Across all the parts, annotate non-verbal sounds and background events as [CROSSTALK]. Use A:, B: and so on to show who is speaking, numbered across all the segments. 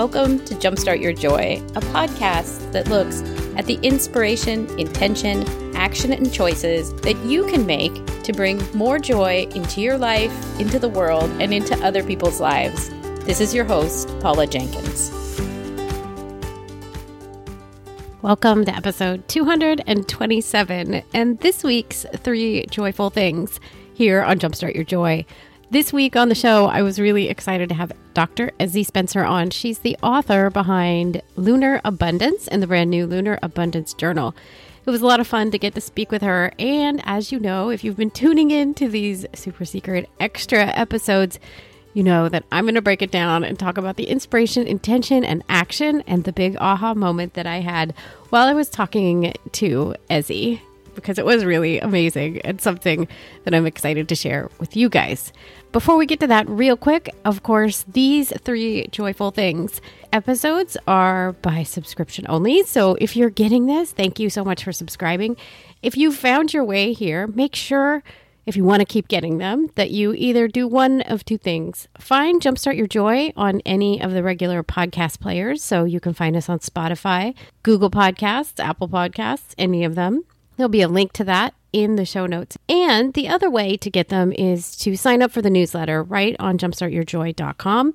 A: Welcome to Jumpstart Your Joy, a podcast that looks at the inspiration, intention, action, and choices that you can make to bring more joy into your life, into the world, and into other people's lives. This is your host, Paula Jenkins. Welcome to episode 227 and this week's three joyful things here on Jumpstart Your Joy. This week on the show, I was really excited to have Dr. Ezzie Spencer on. She's the author behind Lunar Abundance and the brand new Lunar Abundance Journal. It was a lot of fun to get to speak with her. And as you know, if you've been tuning in to these super secret extra episodes, you know that I'm going to break it down and talk about the inspiration, intention, and action and the big aha moment that I had while I was talking to Ezzie because it was really amazing and something that I'm excited to share with you guys. Before we get to that, real quick, of course, these three joyful things episodes are by subscription only. So if you're getting this, thank you so much for subscribing. If you found your way here, make sure if you want to keep getting them, that you either do one of two things. Find Jumpstart Your Joy on any of the regular podcast players. So you can find us on Spotify, Google Podcasts, Apple Podcasts, any of them. There'll be a link to that in the show notes. And the other way to get them is to sign up for the newsletter right on jumpstartyourjoy.com.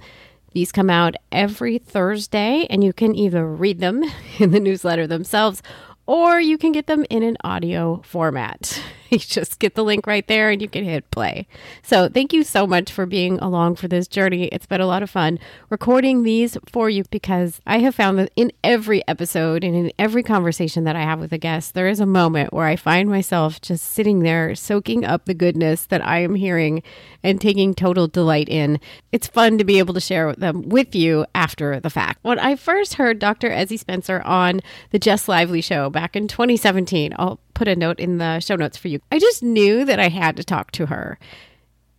A: These come out every Thursday, and you can either read them [LAUGHS] in the newsletter themselves or you can get them in an audio format. [LAUGHS] [LAUGHS] You just get the link right there and you can hit play. So, thank you so much for being along for this journey. It's been a lot of fun recording these for you because I have found that in every episode and in every conversation that I have with a guest, there is a moment where I find myself just sitting there soaking up the goodness that I am hearing and taking total delight in. It's fun to be able to share them with you after the fact. When I first heard Dr. Ezzie Spencer on the Jess Lively show back in 2017, I'll put a note in the show notes for you. I just knew that I had to talk to her.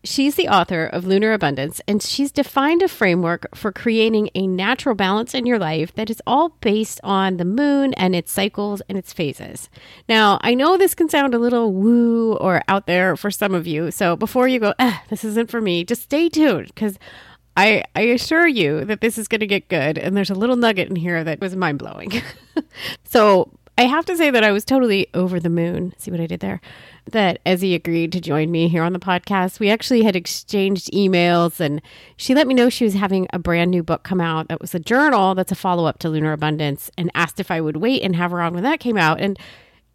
A: She's the author of Lunar Abundance, and she's defined a framework for creating a natural balance in your life that is all based on the moon and its cycles and its phases. Now, I know this can sound a little woo or out there for some of you, so before you go, eh, this isn't for me, just stay tuned because I, I assure you that this is going to get good, and there's a little nugget in here that was mind blowing. [LAUGHS] so, I have to say that I was totally over the moon. See what I did there? That Ezzie agreed to join me here on the podcast. We actually had exchanged emails and she let me know she was having a brand new book come out that was a journal that's a follow up to Lunar Abundance and asked if I would wait and have her on when that came out. And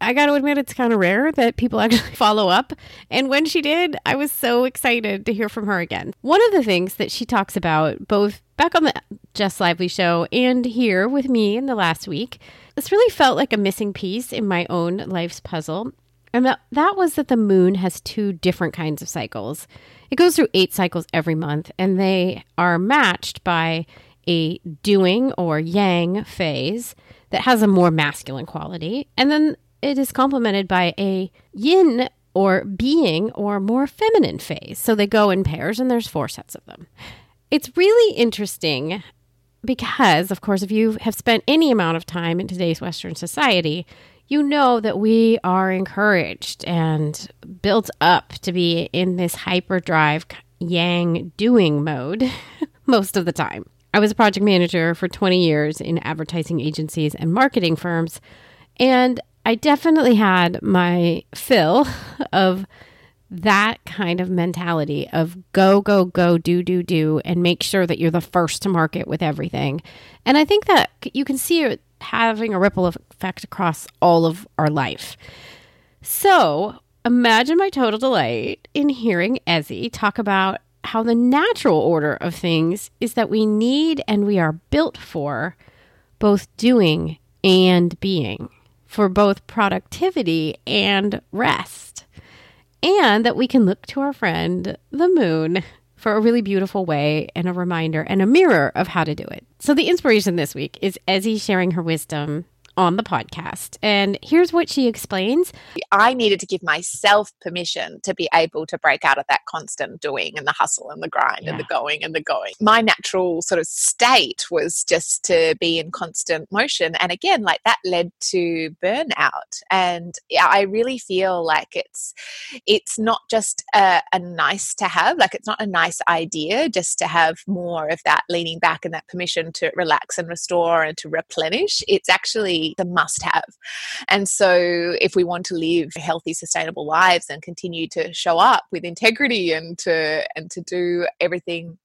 A: I got to admit, it's kind of rare that people [LAUGHS] actually follow up. And when she did, I was so excited to hear from her again. One of the things that she talks about, both back on the Jess Lively show and here with me in the last week, this really felt like a missing piece in my own life's puzzle. And that, that was that the moon has two different kinds of cycles. It goes through eight cycles every month, and they are matched by a doing or yang phase that has a more masculine quality. And then it is complemented by a yin or being or more feminine phase. So they go in pairs, and there's four sets of them. It's really interesting because, of course, if you have spent any amount of time in today's Western society, you know that we are encouraged and built up to be in this hyperdrive yang doing mode [LAUGHS] most of the time. I was a project manager for 20 years in advertising agencies and marketing firms, and I definitely had my fill [LAUGHS] of that kind of mentality of go, go, go, do, do, do, and make sure that you're the first to market with everything. And I think that you can see it having a ripple effect across all of our life. So imagine my total delight in hearing Ezzie talk about how the natural order of things is that we need and we are built for both doing and being, for both productivity and rest and that we can look to our friend, the moon, for a really beautiful way and a reminder and a mirror of how to do it. So, the inspiration this week is Ezzie sharing her wisdom on the podcast. And here's what she explains
B: I needed to give myself permission to be able to break out of that constant doing and the hustle and the grind yeah. and the going and the going. My natural sort of state was just to be in constant motion. And again, like that led to burnout. And I really feel like it's it's not just a, a nice to have, like it's not a nice idea just to have more of that leaning back and that permission to relax and restore and to replenish. It's actually the must have. And so if we want to live healthy, sustainable lives and continue to show up with integrity and to and to do everything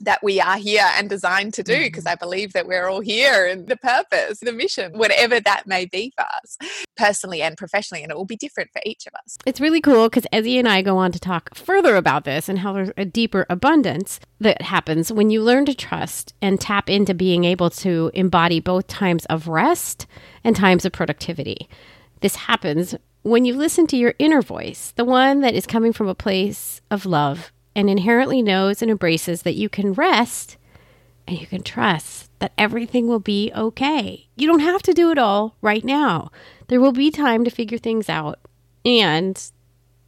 B: that we are here and designed to do because mm-hmm. I believe that we're all here and the purpose, the mission, whatever that may be for us, personally and professionally, and it will be different for each of us.
A: It's really cool because Ezzie and I go on to talk further about this and how there's a deeper abundance that happens when you learn to trust and tap into being able to embody both times of rest and times of productivity. This happens when you listen to your inner voice, the one that is coming from a place of love and inherently knows and embraces that you can rest and you can trust that everything will be okay. You don't have to do it all right now. There will be time to figure things out. And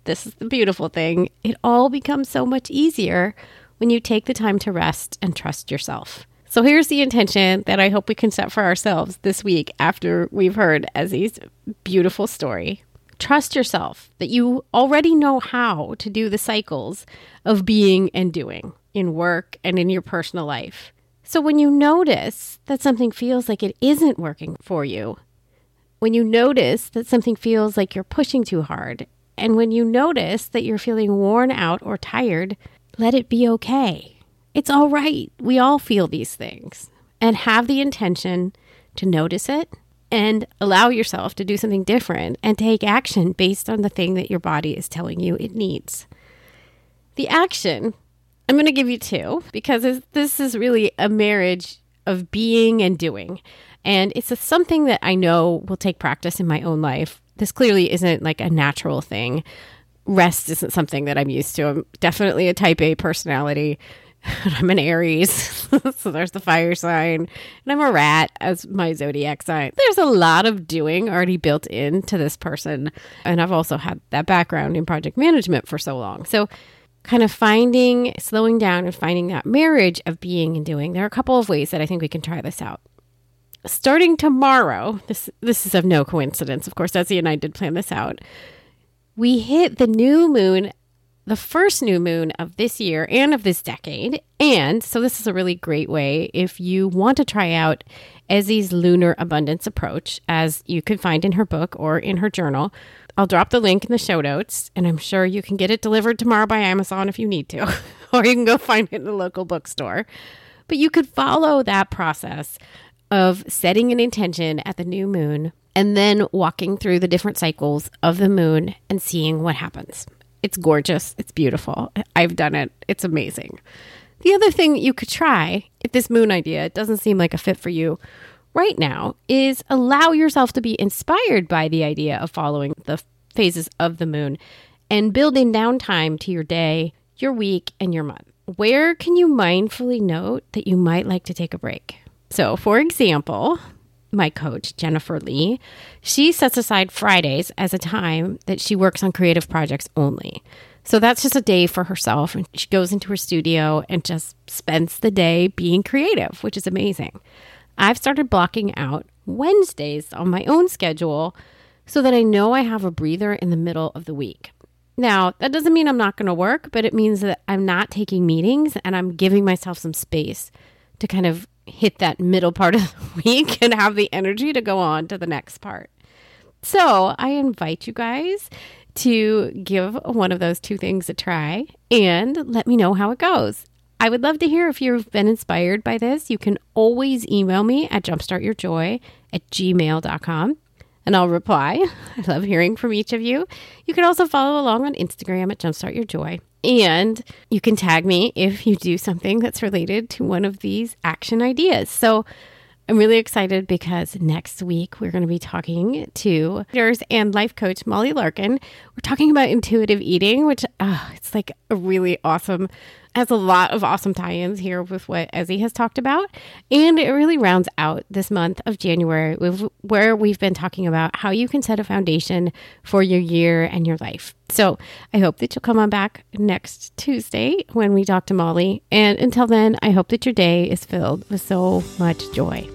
A: this is the beautiful thing it all becomes so much easier when you take the time to rest and trust yourself. So here's the intention that I hope we can set for ourselves this week after we've heard Ezzie's beautiful story. Trust yourself that you already know how to do the cycles of being and doing in work and in your personal life. So when you notice that something feels like it isn't working for you, when you notice that something feels like you're pushing too hard, and when you notice that you're feeling worn out or tired, let it be okay. It's all right. We all feel these things. And have the intention to notice it and allow yourself to do something different and take action based on the thing that your body is telling you it needs. The action, I'm going to give you two because this is really a marriage of being and doing. And it's a, something that I know will take practice in my own life. This clearly isn't like a natural thing. Rest isn't something that I'm used to. I'm definitely a type A personality. [LAUGHS] I'm an Aries, [LAUGHS] so there's the fire sign, and I'm a rat as my zodiac sign. There's a lot of doing already built into this person, and I've also had that background in project management for so long. So, kind of finding, slowing down, and finding that marriage of being and doing. There are a couple of ways that I think we can try this out. Starting tomorrow, this this is of no coincidence. Of course, Ezzie and I did plan this out. We hit the new moon the first new moon of this year and of this decade. And so, this is a really great way if you want to try out Ezzie's lunar abundance approach, as you can find in her book or in her journal. I'll drop the link in the show notes, and I'm sure you can get it delivered tomorrow by Amazon if you need to, [LAUGHS] or you can go find it in a local bookstore. But you could follow that process of setting an intention at the new moon and then walking through the different cycles of the moon and seeing what happens. It's gorgeous. It's beautiful. I've done it. It's amazing. The other thing you could try, if this moon idea doesn't seem like a fit for you right now, is allow yourself to be inspired by the idea of following the phases of the moon and building downtime to your day, your week, and your month. Where can you mindfully note that you might like to take a break? So, for example, my coach, Jennifer Lee, she sets aside Fridays as a time that she works on creative projects only. So that's just a day for herself. And she goes into her studio and just spends the day being creative, which is amazing. I've started blocking out Wednesdays on my own schedule so that I know I have a breather in the middle of the week. Now, that doesn't mean I'm not going to work, but it means that I'm not taking meetings and I'm giving myself some space to kind of hit that middle part of the [LAUGHS] week and have the energy to go on to the next part. So I invite you guys to give one of those two things a try and let me know how it goes. I would love to hear if you've been inspired by this. You can always email me at jumpstartyourjoy at gmail.com and I'll reply. [LAUGHS] I love hearing from each of you. You can also follow along on Instagram at Jumpstart Your Joy. And you can tag me if you do something that's related to one of these action ideas. So I'm really excited because next week we're going to be talking to nurse and life coach Molly Larkin. We're talking about intuitive eating, which uh, it's like a really awesome has a lot of awesome tie ins here with what Ezzie has talked about. And it really rounds out this month of January with, where we've been talking about how you can set a foundation for your year and your life. So I hope that you'll come on back next Tuesday when we talk to Molly. And until then, I hope that your day is filled with so much joy.